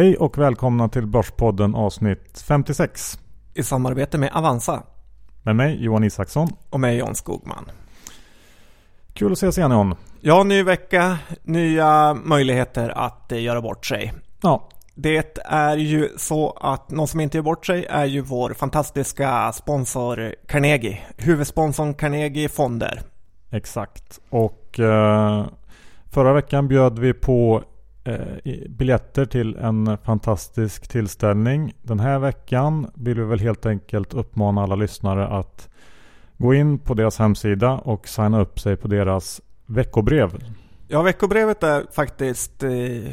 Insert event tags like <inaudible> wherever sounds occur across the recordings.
Hej och välkomna till Börspodden avsnitt 56. I samarbete med Avanza. Med mig Johan Isaksson. Och mig Jan Skogman. Kul att ses igen John. Ja, ny vecka, nya möjligheter att eh, göra bort sig. Ja. Det är ju så att någon som inte gör bort sig är ju vår fantastiska sponsor Carnegie. Huvudsponsorn Carnegie Fonder. Exakt. Och eh, förra veckan bjöd vi på Eh, biljetter till en fantastisk tillställning. Den här veckan vill vi väl helt enkelt uppmana alla lyssnare att gå in på deras hemsida och signa upp sig på deras veckobrev. Ja, veckobrevet är faktiskt eh,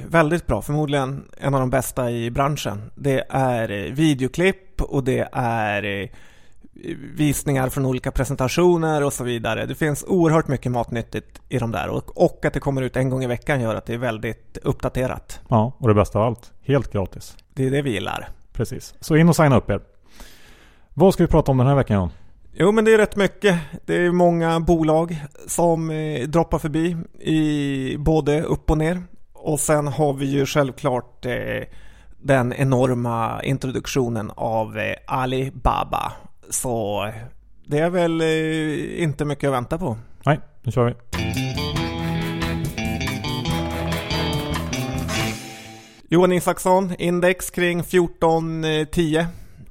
väldigt bra. Förmodligen en av de bästa i branschen. Det är eh, videoklipp och det är visningar från olika presentationer och så vidare. Det finns oerhört mycket matnyttigt i de där och, och att det kommer ut en gång i veckan gör att det är väldigt uppdaterat. Ja, och det bästa av allt, helt gratis. Det är det vi gillar. Precis. Så in och signa upp er. Vad ska vi prata om den här veckan John? Jo, men det är rätt mycket. Det är många bolag som eh, droppar förbi i både upp och ner. Och sen har vi ju självklart eh, den enorma introduktionen av eh, Alibaba. Så det är väl eh, inte mycket att vänta på. Nej, nu kör vi. Johan Isaksson, index kring 1410.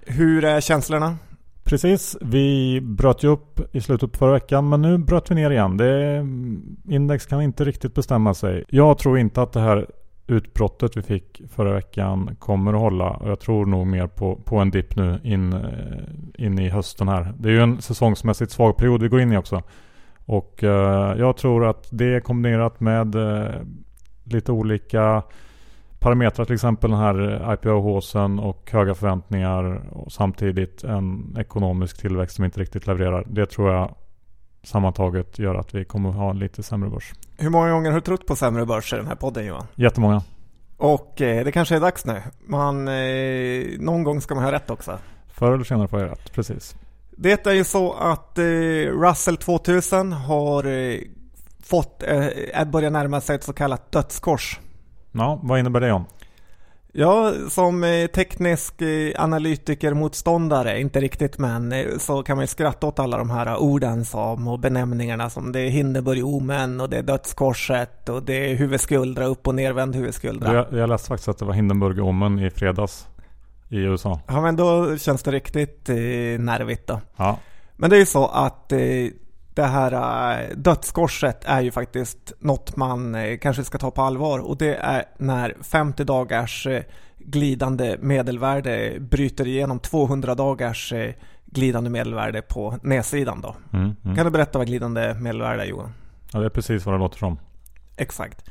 Hur är känslorna? Precis, vi bröt ju upp i slutet på förra veckan men nu bröt vi ner igen. Det, index kan inte riktigt bestämma sig. Jag tror inte att det här utbrottet vi fick förra veckan kommer att hålla. Och jag tror nog mer på, på en dipp nu in, eh, in i hösten här. Det är ju en säsongsmässigt svag period vi går in i också. Och eh, jag tror att det kombinerat med eh, lite olika parametrar, till exempel den här IPO-håsen och höga förväntningar och samtidigt en ekonomisk tillväxt som inte riktigt levererar. Det tror jag sammantaget gör att vi kommer ha en lite sämre börs. Hur många gånger har du trott på sämre börs i den här podden Johan? Jättemånga. Och eh, det kanske är dags nu. Man, eh, någon gång ska man ha rätt också. Förr eller senare får jag rätt, precis. Det är ju så att eh, Russell 2000 har eh, fått, eh, börjar närma sig ett så kallat dödskors. Ja, vad innebär det om? Ja, som eh, teknisk eh, analytiker-motståndare, inte riktigt men, eh, så kan man ju skratta åt alla de här orden som och benämningarna som det är Hindenburg-Omen och det är dödskorset och det är huvudskuldra, upp och nervänd huvudskuldra. Jag, jag läste faktiskt att det var Hindenburg-Omen i fredags i USA. Ja, men då känns det riktigt eh, nervigt då. Ja. Men det är ju så att eh, det här äh, dödskorset är ju faktiskt något man äh, kanske ska ta på allvar och det är när 50 dagars äh, glidande medelvärde bryter igenom 200 dagars glidande medelvärde på nedsidan då. Mm, mm. Kan du berätta vad glidande medelvärde är Johan? Ja, det är precis vad det låter som. Exakt.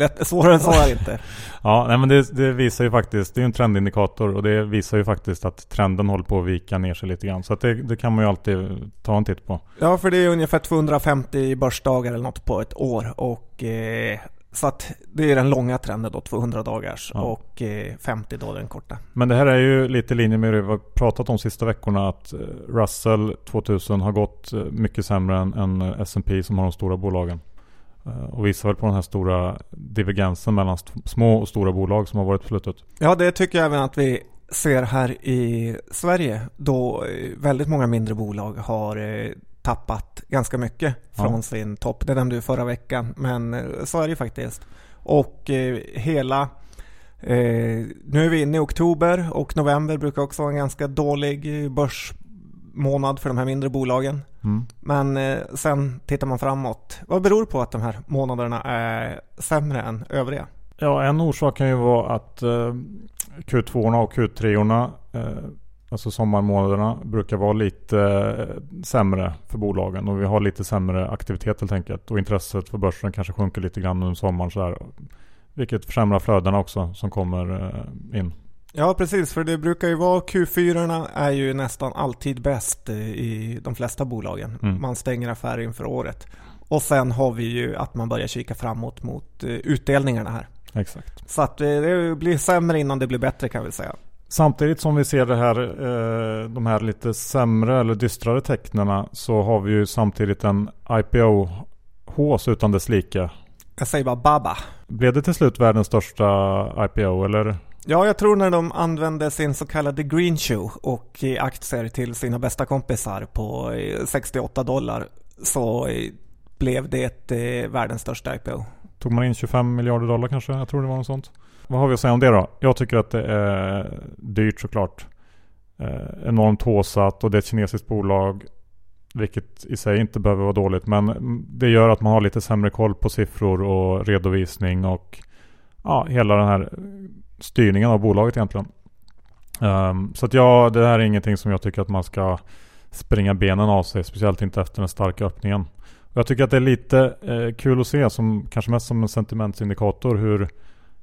Lätt, svårare än så är det inte. <laughs> ja, nej, men det, det, visar ju faktiskt, det är en trendindikator och det visar ju faktiskt att trenden håller på att vika ner sig lite grann. Så det, det, kan man ju alltid ta en titt på. Ja, för det är ungefär 250 börsdagar eller något på ett år och eh, så att det är den långa trenden då, 200 dagars ja. och eh, 50 då den korta. Men det här är ju lite i linje med det vi har pratat om sista veckorna att eh, Russell 2000 har gått eh, mycket sämre än, än S&P som har de stora bolagen. Eh, och visar väl på den här stora divergensen mellan små och stora bolag som har varit på slutet. Ja, det tycker jag även att vi ser här i Sverige då eh, väldigt många mindre bolag har eh, tappat ganska mycket från ja. sin topp. Det nämnde du förra veckan, men så är det ju faktiskt. Och hela nu är vi inne i oktober och november brukar också vara en ganska dålig börs månad för de här mindre bolagen. Mm. Men eh, sen tittar man framåt. Vad beror på att de här månaderna är sämre än övriga? Ja, en orsak kan ju vara att eh, Q2 och Q3 eh, Alltså sommarmånaderna brukar vara lite sämre för bolagen och vi har lite sämre aktivitet helt enkelt. Och intresset för börsen kanske sjunker lite grann under sommaren så här. Vilket försämrar flödena också som kommer in. Ja, precis. För det brukar ju vara Q4 är ju nästan alltid bäst i de flesta bolagen. Mm. Man stänger affärer inför året. Och sen har vi ju att man börjar kika framåt mot eh, utdelningarna här. Exakt. Så att eh, det blir sämre innan det blir bättre kan vi säga. Samtidigt som vi ser det här, eh, de här lite sämre eller dystrare tecknena så har vi ju samtidigt en IPO-hås utan dess like. Jag säger bara Baba. Blev det till slut världens största IPO eller? Ja, jag tror när de använde sin så kallade green shoe och aktier till sina bästa kompisar på eh, 68 dollar så eh, blev det eh, världens största IPO. Tog man in 25 miljarder dollar kanske? Jag tror det var något sånt. Vad har vi att säga om det då? Jag tycker att det är dyrt såklart. Eh, enormt håsat och det är ett kinesiskt bolag. Vilket i sig inte behöver vara dåligt. Men det gör att man har lite sämre koll på siffror och redovisning och ja, hela den här styrningen av bolaget egentligen. Um, så att ja, det här är ingenting som jag tycker att man ska springa benen av sig. Speciellt inte efter den starka öppningen. Jag tycker att det är lite eh, kul att se, som, kanske mest som en sentimentsindikator, hur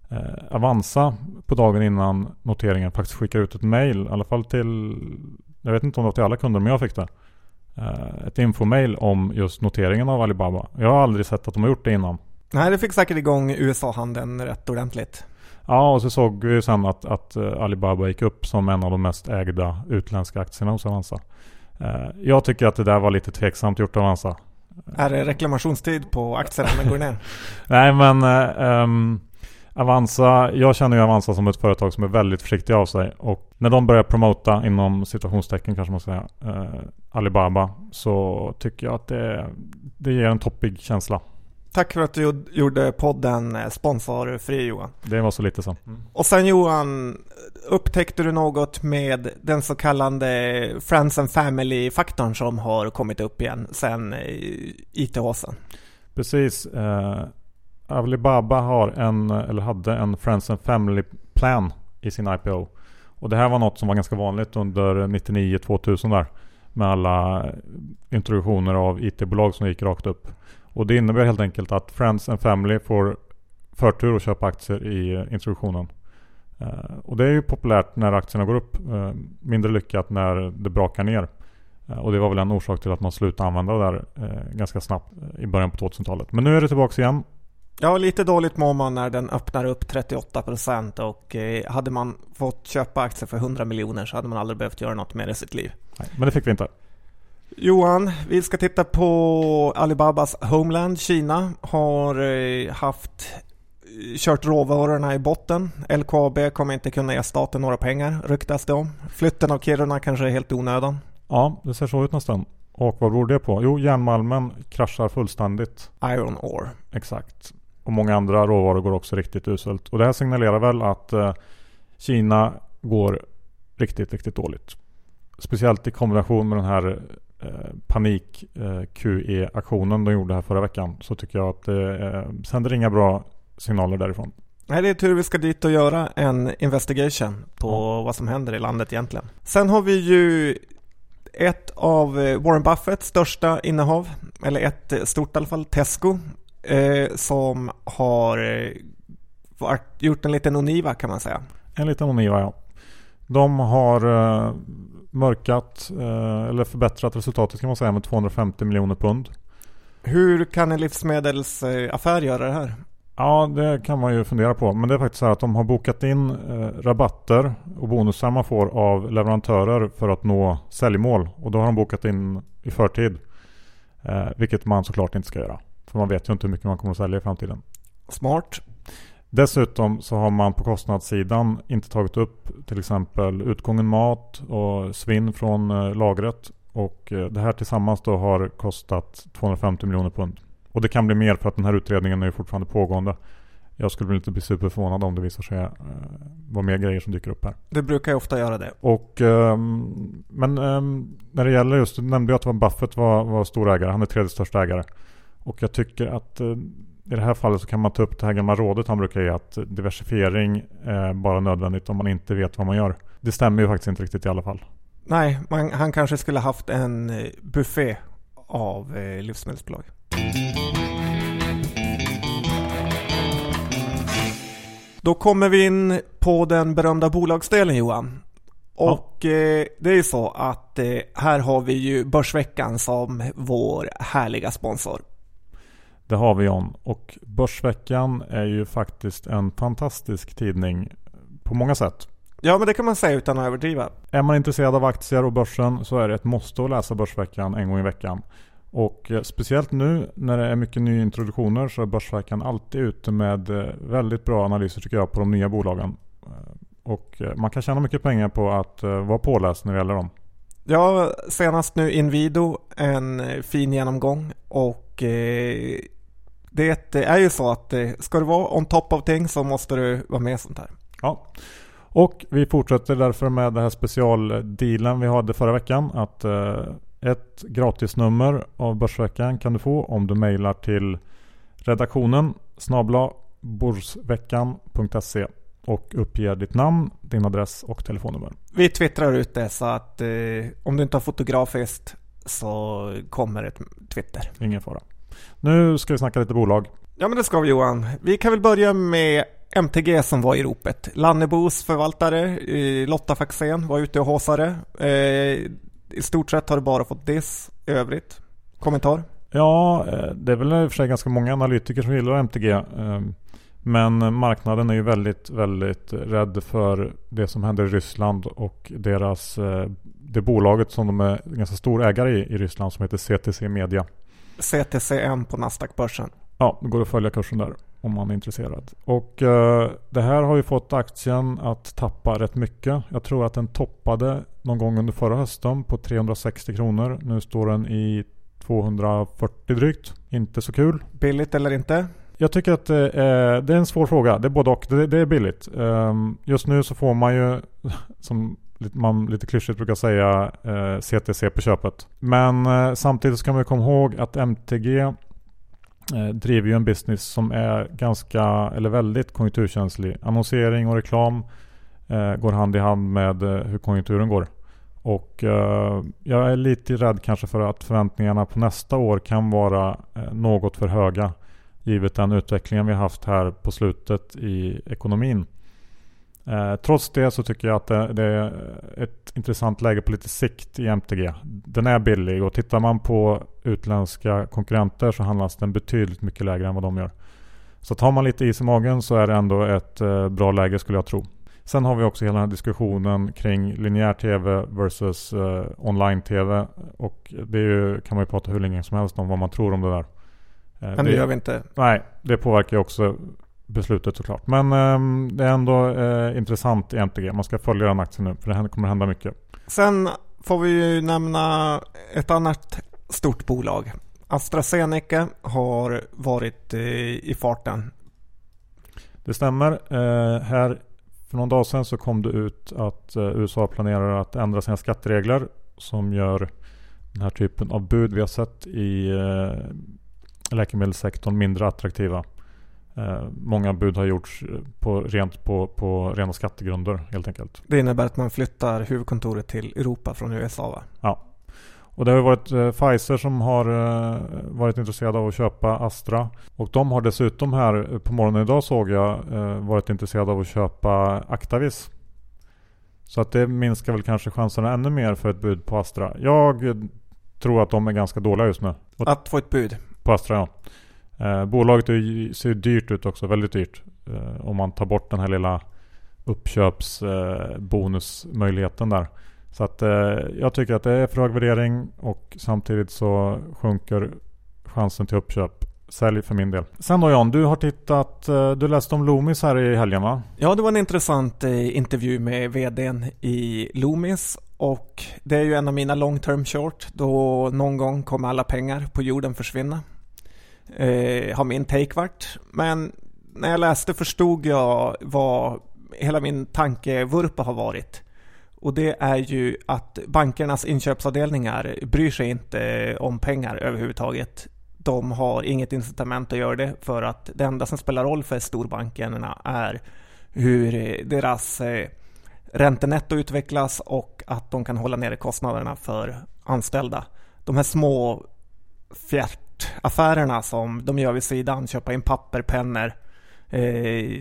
eh, Avanza på dagen innan noteringen faktiskt skickar ut ett mail, i alla fall till, jag vet inte om det var till alla kunder, men jag fick det. Eh, ett infomail om just noteringen av Alibaba. Jag har aldrig sett att de har gjort det innan. Nej, det fick säkert igång USA-handeln rätt ordentligt. Ja, och så såg vi sen att, att eh, Alibaba gick upp som en av de mest ägda utländska aktierna hos Avanza. Eh, jag tycker att det där var lite tveksamt gjort av Avanza. Är det reklamationstid på aktierna när går ner? <laughs> Nej men um, Avanza, jag känner ju Avanza som ett företag som är väldigt försiktiga av sig. Och när de börjar promota inom situationstecken kanske man säga uh, Alibaba så tycker jag att det, det ger en toppig känsla. Tack för att du gjorde podden eh, sponsorfri Johan. Det var så lite så. Mm. Och sen Johan, upptäckte du något med den så kallade Friends and Family-faktorn som har kommit upp igen sen IT-håsen? Precis. Eh, Alibaba har en, eller hade en Friends and Family-plan i sin IPO. Och det här var något som var ganska vanligt under 99-2000 där. Med alla introduktioner av IT-bolag som gick rakt upp. Och det innebär helt enkelt att Friends and Family får förtur att köpa aktier i introduktionen. Uh, och det är ju populärt när aktierna går upp. Uh, mindre lyckat när det brakar ner. Och det var väl en orsak till att man slutade använda det där ganska snabbt i början på 2000-talet. Men nu är det tillbaka igen. Ja, lite dåligt mår man när den öppnar upp 38% och hade man fått köpa aktier för 100 miljoner så hade man aldrig behövt göra något mer i sitt liv. Nej, men det fick vi inte. Johan, vi ska titta på Alibabas Homeland. Kina har eh, haft eh, kört råvarorna i botten. LKAB kommer inte kunna ge staten några pengar ryktas det om. Flytten av Kiruna kanske är helt onödan. Ja, det ser så ut nästan. Och vad beror det på? Jo, järnmalmen kraschar fullständigt. Iron ore. Exakt. Och många andra råvaror går också riktigt uselt. Och det här signalerar väl att eh, Kina går riktigt, riktigt dåligt. Speciellt i kombination med den här Eh, panik eh, QE-aktionen de gjorde här förra veckan så tycker jag att det eh, sänder inga bra signaler därifrån. Nej, det är tur vi ska dit och göra en investigation på ja. vad som händer i landet egentligen. Sen har vi ju ett av Warren Buffetts största innehav, eller ett stort i alla fall, Tesco, eh, som har varit, gjort en liten Oniva kan man säga. En liten Oniva ja. De har mörkat eh, eller förbättrat resultatet kan man säga med 250 miljoner pund. Hur kan en livsmedelsaffär göra det här? Ja, det kan man ju fundera på. Men det är faktiskt så att de har bokat in eh, rabatter och bonusar man får av leverantörer för att nå säljmål. Och då har de bokat in i förtid. Eh, vilket man såklart inte ska göra. För man vet ju inte hur mycket man kommer att sälja i framtiden. Smart. Dessutom så har man på kostnadssidan inte tagit upp till exempel utgången mat och svinn från eh, lagret. Och eh, det här tillsammans då har kostat 250 miljoner pund. Och det kan bli mer för att den här utredningen är ju fortfarande pågående. Jag skulle inte bli superförvånad om det visar sig eh, vara mer grejer som dyker upp här. Det brukar ju ofta göra det. Och, eh, men eh, när det gäller just, du nämnde att Buffett var, var storägare. Han är tredje största ägare. Och jag tycker att i det här fallet så kan man ta upp det här gamla rådet han brukar ge att diversifiering är bara nödvändigt om man inte vet vad man gör. Det stämmer ju faktiskt inte riktigt i alla fall. Nej, man, han kanske skulle haft en eh, buffé av eh, livsmedelsbolag. Då kommer vi in på den berömda bolagsdelen Johan. Och ja. eh, det är ju så att eh, här har vi ju Börsveckan som vår härliga sponsor. Det har vi John. Och Börsveckan är ju faktiskt en fantastisk tidning på många sätt. Ja, men det kan man säga utan att överdriva. Är man intresserad av aktier och börsen så är det ett måste att läsa Börsveckan en gång i veckan. Och eh, speciellt nu när det är mycket nyintroduktioner så är Börsveckan alltid ute med eh, väldigt bra analyser tycker jag på de nya bolagen. Eh, Och man kan tjäna mycket pengar på att vara påläst när det gäller dem. Ja, senast nu Inwido en fin genomgång och det är ju så att eh, ska du vara on top of things så måste du vara med sånt här. Ja. Och vi fortsätter därför med den här specialdealen vi hade förra veckan. Att eh, ett gratisnummer av Börsveckan kan du få om du mejlar till redaktionen snabla borsveckan.se och uppger ditt namn, din adress och telefonnummer. Vi twittrar ut det så att eh, om du inte har fotografiskt så kommer ett Twitter. Ingen fara. Nu ska vi snacka lite bolag. Ja men det ska vi Johan. Vi kan väl börja med MTG som var i ropet. Lannebos förvaltare Lotta Faxén var ute och håsade. Eh, I stort sett har du bara fått diss i övrigt. Kommentar? Ja, eh, det är väl i och för sig ganska många analytiker som gillar MTG. Men marknaden är ju väldigt, väldigt rädd för det som händer i Ryssland och deras, eh, det bolaget som de är ganska stor ägare i, i Ryssland som heter CTC Media. CTCM på Nasdaq-börsen. Ja, det går att följa kursen där om man är intresserad. Och eh, det här har ju fått aktien att tappa rätt mycket. Jag tror att den toppade någon gång under förra hösten på 360 kronor. Nu står den i 240 drygt. Inte så kul. Billigt eller inte? Jag tycker att det är, det är en svår fråga. Det är både och. Det, det är billigt. Um, just nu så får man ju, <laughs> som man lite klyschigt brukar säga, eh, CTC på köpet. Men eh, samtidigt ska man komma ihåg att MTG eh, driver ju en business som är ganska, eller väldigt konjunkturkänslig. Annonsering och reklam går hand i hand med hur konjunkturen går. Och jag är lite rädd kanske för att förväntningarna på nästa år kan vara något för höga givet den utvecklingen vi haft här på slutet i ekonomin. Eh, trots det så tycker jag att det, det, är ett intressant läge på lite sikt i MTG. Den är billig och tittar man på utländska konkurrenter så handlas den betydligt mycket lägre än vad de gör. Så tar man lite is i magen så är det ändå ett eh, bra läge skulle jag tro. Sen har vi också hela den här diskussionen kring linjär TV versus eh, online-TV. Och det ju, kan man ju prata hur länge som helst om vad man tror om det där. Eh, Men det, det gör vi inte. Nej, det påverkar ju också beslutet såklart. Men eh, det är ändå eh, intressant MTG. Man ska följa den aktien nu för det kommer hända mycket. Sen får vi ju nämna ett annat stort bolag. AstraZeneca har varit eh, i farten. Det stämmer. Eh, här för någon dag sedan så kom det ut att eh, USA planerar att ändra sina skatteregler som gör den här typen av bud vi har sett i läkemedelssektorn mindre attraktiva. Eh, många bud har gjorts på, rent på, på rena skattegrunder helt enkelt. Det innebär att man flyttar huvudkontoret till Europa från USA va? Ja. Och det har varit eh, Pfizer som har eh, varit intresserade av att köpa Astra. Och de har dessutom här på morgonen idag såg jag varit intresserade av att köpa Actavis. Så att det minskar väl kanske chanserna ännu mer för ett bud på Astra. Jag tror att de är ganska dåliga just nu. Att få ett bud? På Astra ja. Eh, bolaget är, ser dyrt ut också, väldigt dyrt. Eh, om man tar bort den här lilla uppköpsbonusmöjligheten eh, där. Så att eh, jag tycker att det är för hög värdering och samtidigt så sjunker chansen till uppköp. Sälj för min del. Sen då Jan, du har tittat, eh, du läste om Loomis här i helgen va? Ja, det var en intressant eh, intervju med VDn i Loomis och det är ju en av mina long term short då någon gång kommer alla pengar på jorden försvinna eh, har min take varit. Men när jag läste förstod jag vad hela min tankevurpa har varit. Och det är ju att bankernas inköpsavdelningar bryr sig inte om pengar överhuvudtaget. De har inget incitament att göra det för att det enda som spelar roll för storbankerna är hur deras eh, räntenetto utvecklas och att de kan hålla nere kostnaderna för anställda. De här små fjärt affärerna som de gör vid sidan, köpa in papper, pennor, eh,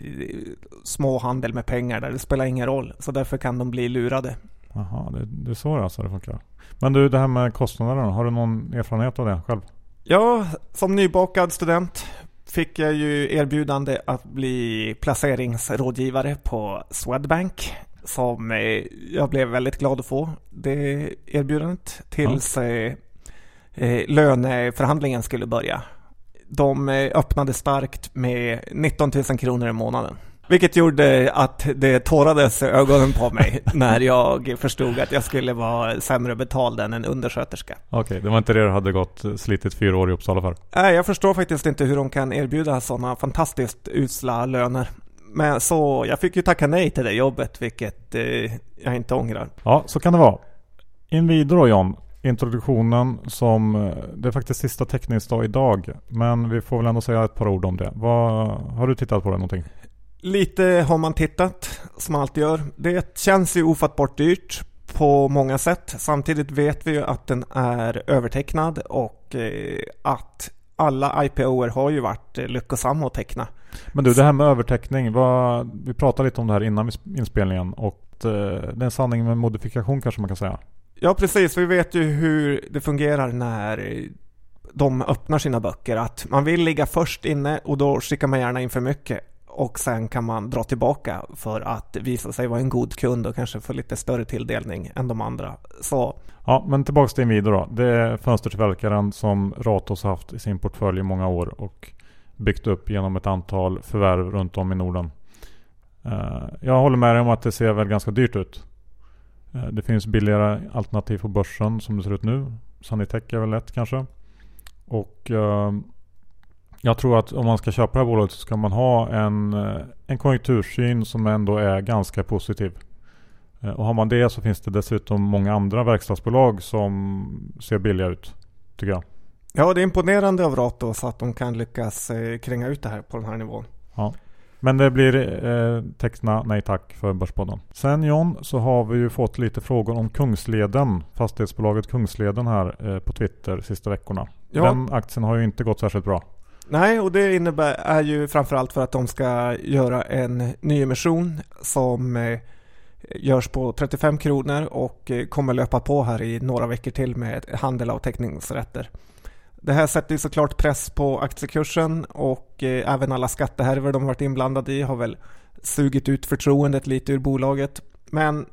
småhandel med pengar där det spelar ingen roll. Så därför kan de bli lurade. Jaha, det, det är så alltså det funkar. Men du, det här med kostnaderna, har du någon erfarenhet av det själv? Ja, som nybakad student fick jag ju erbjudande att bli placeringsrådgivare på Swedbank som eh, jag blev väldigt glad att få det erbjudandet tills ja. Eh, eh, löneförhandlingen skulle börja. De eh, öppnade starkt med 19 000 kronor i månaden. Vilket gjorde att det tårades i ögonen på mig <laughs> när jag förstod att jag skulle vara sämre betald än en undersköterska. Okej, okay, det var inte det du hade gått slitit fyra år i Uppsala för? Nej, jag förstår faktiskt inte hur de kan erbjuda sådana fantastiskt usla löner. Men så jag fick ju tacka nej till det jobbet, vilket eh, jag inte ångrar. Ja, så kan det vara. Invid då John, introduktionen som, eh, det är faktiskt sista teckningsdag idag. Men vi får väl ändå säga ett par ord om det. Vad, har du tittat på det någonting? Lite har man tittat, som man alltid gör. Det känns ju ofattbart dyrt på många sätt. Samtidigt vet vi ju att den är övertecknad och eh, att alla IPOer har ju varit eh, lyckosamma att teckna. Men du, det här med överteckning. Vad, vi pratade lite om det här innan inspelningen och det är en sanning med modifikation kanske man kan säga. Ja, precis. Vi vet ju hur det fungerar när de öppnar sina böcker. Att man vill ligga först inne och då skickar man gärna in för mycket och sen kan man dra tillbaka för att visa sig vara en god kund och kanske få lite större tilldelning än de andra. Så. Ja, men tillbaka till Inwido då. Det är fönstertillverkaren som Ratos haft i sin portfölj i många år och byggt upp genom ett antal förvärv runt om i Norden. Eh, jag håller med dig om att det ser väl ganska dyrt ut. Eh, det finns billigare alternativ på börsen som det ser ut nu. Sanitec är väl lätt kanske. Och eh, jag tror att om man ska köpa det här bolaget så ska man ha en, eh, en konjunktursyn som ändå är ganska positiv. Och har man det så finns det dessutom många andra verkstadsbolag som ser billiga ut, tycker jag. Ja, det är imponerande av Ratos att de kan lyckas kränga ut det här på den här nivån. Ja. Men det blir eh, teckna nej tack för Börspodden. Sen John så har vi ju fått lite frågor om Kungsleden. Fastighetsbolaget Kungsleden här eh, på Twitter sista veckorna. Ja. Den aktien har ju inte gått särskilt bra. Nej, och det innebär är ju framförallt för att de ska göra en nyemission som eh, görs på 35 kronor och eh, kommer löpa på här i några veckor till med handel av teckningsrätter. Det här sätter ju såklart press på aktiekursen och eh, även alla skattehärvor de varit inblandade i har väl sugit ut förtroendet lite ur bolaget. Men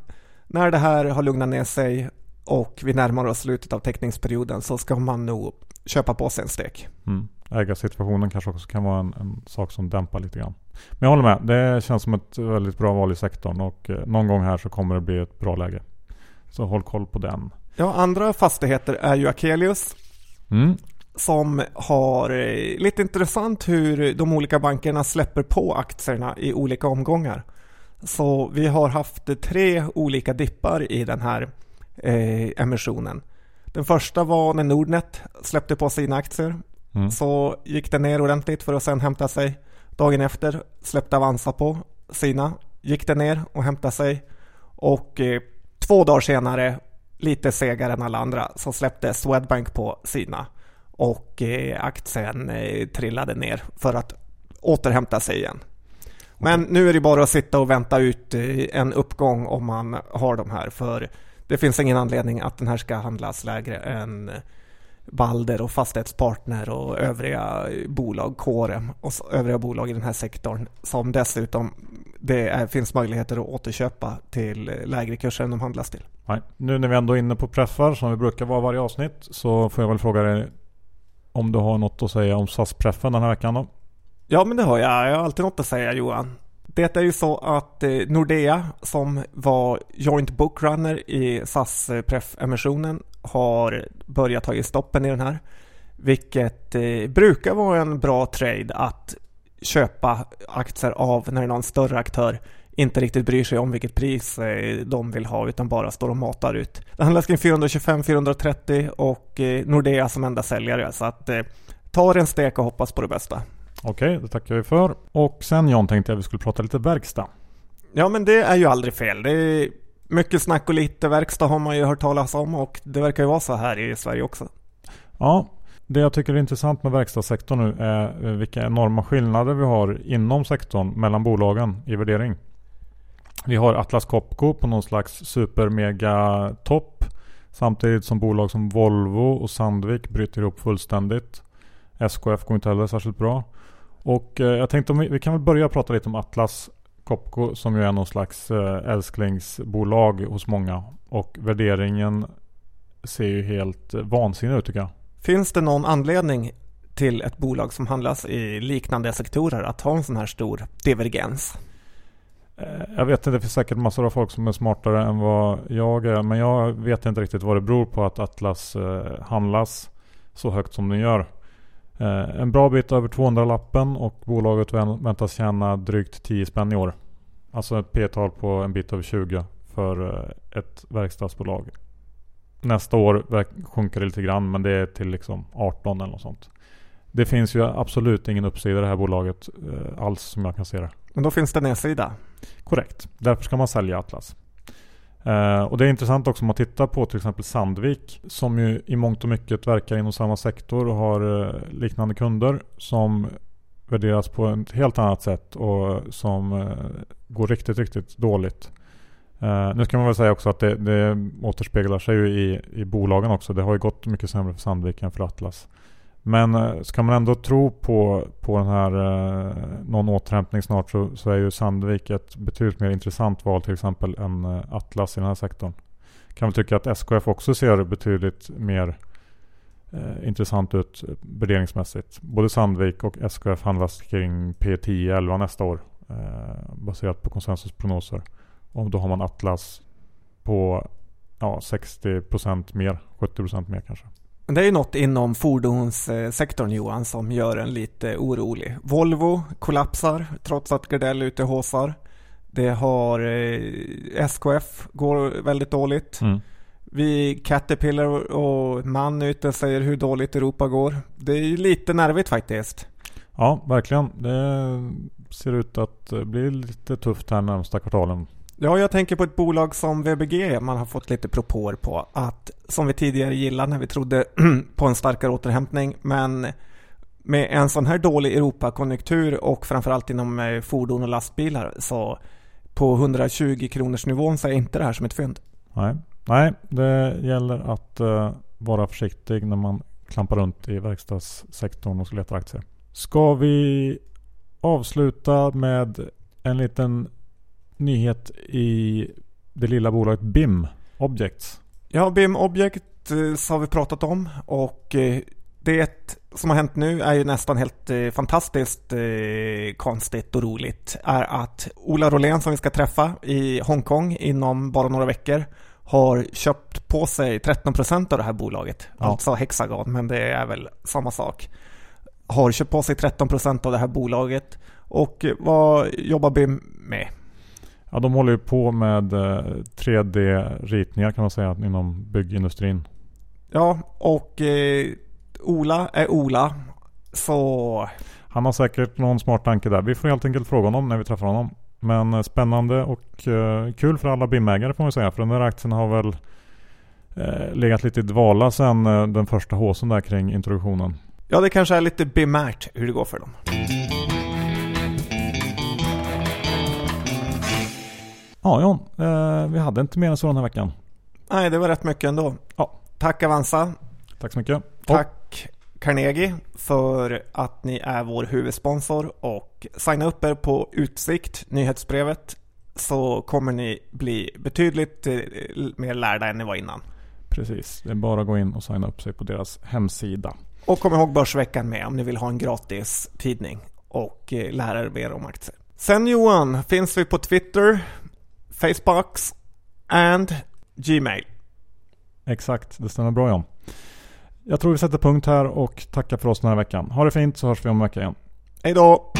när det här har lugnat ner sig och vi närmar oss slutet av teckningsperioden så ska man nog köpa på sig en stek. Mm ägarsituationen kanske också kan vara en, en, sak som dämpar lite grann. Men jag håller med. Det känns som ett väldigt bra val i sektorn och eh, någon gång här så kommer det bli ett bra läge. Så håll koll på den. Ja, andra fastigheter är ju Akelius. Mm. Som har eh, lite intressant hur de olika bankerna släpper på aktierna i olika omgångar. Så vi har haft tre olika dippar i den här eh, emissionen. Den första var när Nordnet släppte på sina aktier Mm. Så gick det ner ordentligt för att sen hämta sig. Dagen efter släppte Avanza på sina. Gick det ner och hämtade sig. Och eh, två dagar senare, lite segare än alla andra, så släppte Swedbank på sina. Och eh, aktien eh, trillade ner för att återhämta sig igen. Men nu är det bara att sitta och vänta ut eh, en uppgång om man har de här. För det finns ingen anledning att den här ska handlas lägre än Balder och Fastighetspartner och övriga bolag, Corem och övriga bolag i den här sektorn som dessutom det är, finns möjligheter att återköpa till lägre kurser än de handlas till. Nej. Nu när vi ändå är inne på preffar som vi brukar vara varje avsnitt så får jag väl fråga dig om du har något att säga om SAS-preffen den här veckan då? Ja men det har jag. Jag har alltid något att säga Johan. Det är ju så att eh, Nordea som var joint bookrunner i SAS-preff-emissionen har börjat ta i stoppen i den här. Vilket eh, brukar vara en bra trade att köpa aktier av när det är någon större aktör inte riktigt bryr sig om vilket pris eh, de vill ha utan bara står och matar ut. Det handlas kring 425-430 och Nordea som enda säljare så att ta en stek och hoppas på det bästa. Okej, det tackar vi för. Och sen John tänkte jag att vi skulle prata lite verkstad. Ja men det är ju aldrig fel. Det är mycket snack och lite verkstad har man ju hört talas om och det verkar ju vara så här i Sverige också. Ja, det jag tycker är intressant med verkstadssektorn nu är eh, vilka enorma skillnader vi har inom sektorn mellan bolagen i värdering. Vi har Atlas Copco på någon slags super mega topp samtidigt som bolag som Volvo och Sandvik bryter ihop fullständigt. SKF går inte heller särskilt bra. Och eh, jag tänkte om vi, vi, kan väl börja prata lite om Atlas Copco som ju är någon slags eh, älsklingsbolag hos många. Och värderingen ser ju helt eh, vansinnig ut tycker jag. Finns det någon anledning till ett bolag som handlas i liknande sektorer att ha en sån här stor divergens? Eh, jag vet inte, det finns säkert massor av folk som är smartare än vad jag är. Men jag vet inte riktigt vad det beror på att Atlas eh, handlas så högt som den gör. Eh, en bra bit över 200-lappen och bolaget väntas tjäna drygt 10 spänn i år. Alltså ett P-tal på en bit över 20 för ett verkstadsbolag. Nästa år sjunker det lite grann men det är till liksom 18 eller något sånt. Det finns ju absolut ingen uppsida i det här bolaget alls som jag kan se det. Men då finns det nedsida? Korrekt. Därför ska man sälja Atlas. Uh, och det är intressant också om man tittar på till exempel Sandvik som ju i mångt och mycket verkar inom samma sektor och har uh, liknande kunder som värderas på ett helt annat sätt och som går riktigt, riktigt dåligt. nu ska man väl säga också att det, det återspeglar sig ju i, i bolagen också. Det har ju gått mycket sämre för Sandvik än för Atlas. Men eh, ska man ändå tro på, på den här eh, någon återhämtning snart så, så är ju Sandvik ett betydligt mer intressant val till exempel än eh, Atlas i den här sektorn. Kan väl tycka att SKF också ser betydligt mer eh, intressant ut värderingsmässigt. Både Sandvik och SKF handlas kring P10-11 nästa år eh, baserat på konsensusprognoser. Och då har man Atlas på ja, 60% mer, 70% mer kanske. Det är ju något inom fordonssektorn Johan som gör en lite orolig. Volvo kollapsar trots att Gardell är ute och håsar. Det har eh, SKF går väldigt dåligt. Mm. Vi Caterpillar och man ute säger hur dåligt Europa går. Det är ju lite nervigt faktiskt. Ja, verkligen. Det ser ut att bli lite tufft här närmsta kvartalen. Ja, jag tänker på ett bolag som VBG. Man har fått lite propåer på att, som vi tidigare gillade när vi trodde <clears throat> på en starkare återhämtning, men med en sån här dålig Europakonjunktur och framförallt inom eh, fordon och lastbilar så på 120 kronors nivån så är inte det här som ett fynd. Nej, Nej det gäller att uh, vara försiktig när man klampar runt i verkstadssektorn och letar aktier. Ska vi avsluta med en liten nyhet i det lilla bolaget BIM Objects. Ja, BIM Object eh, har vi pratat om och eh, det som har hänt nu är ju nästan helt eh, fantastiskt konstigt och roligt. Är att Ola Rolén som vi ska träffa i Hongkong inom bara några veckor har köpt på sig 13% av det här bolaget. Ja. Alltså Hexagon, men det är väl samma sak. Har köpt på sig 13% av det här bolaget. Och vad jobbar BIM med? Ja, de håller ju på med 3D-ritningar eh, kan man säga inom byggindustrin. Ja, och eh, Ola är Ola. Så... Han har säkert någon smart tanke där. Vi får helt enkelt fråga honom när vi träffar honom. Men eh, spännande och eh, kul för alla BIM-ägare får man säga. För den där aktien har väl eh, legat lite i dvala sedan eh, den första håsen där kring introduktionen. Ja, det kanske är lite bimärt hur det går för dem. Ja John, eh, vi hade inte mer än så den här veckan. Nej, det var rätt mycket ändå. Ja. Tack Avanza. Tack så mycket. Tack och. Carnegie för att ni är vår huvudsponsor och signa upp er på Utsikt, nyhetsbrevet, så kommer ni bli betydligt eh, mer lärda än ni var innan. Precis, det är bara att gå in och signa upp sig på deras hemsida. Och kom ihåg Börsveckan med om ni vill ha en gratis tidning och eh, lära er mer om aktier. Sen Johan, finns vi på Twitter, Facebooks and Gmail. Exakt, det stämmer bra John. Jag tror vi sätter punkt här och tackar för oss den här veckan. Ha det fint så hörs vi om en vecka igen. Hej då!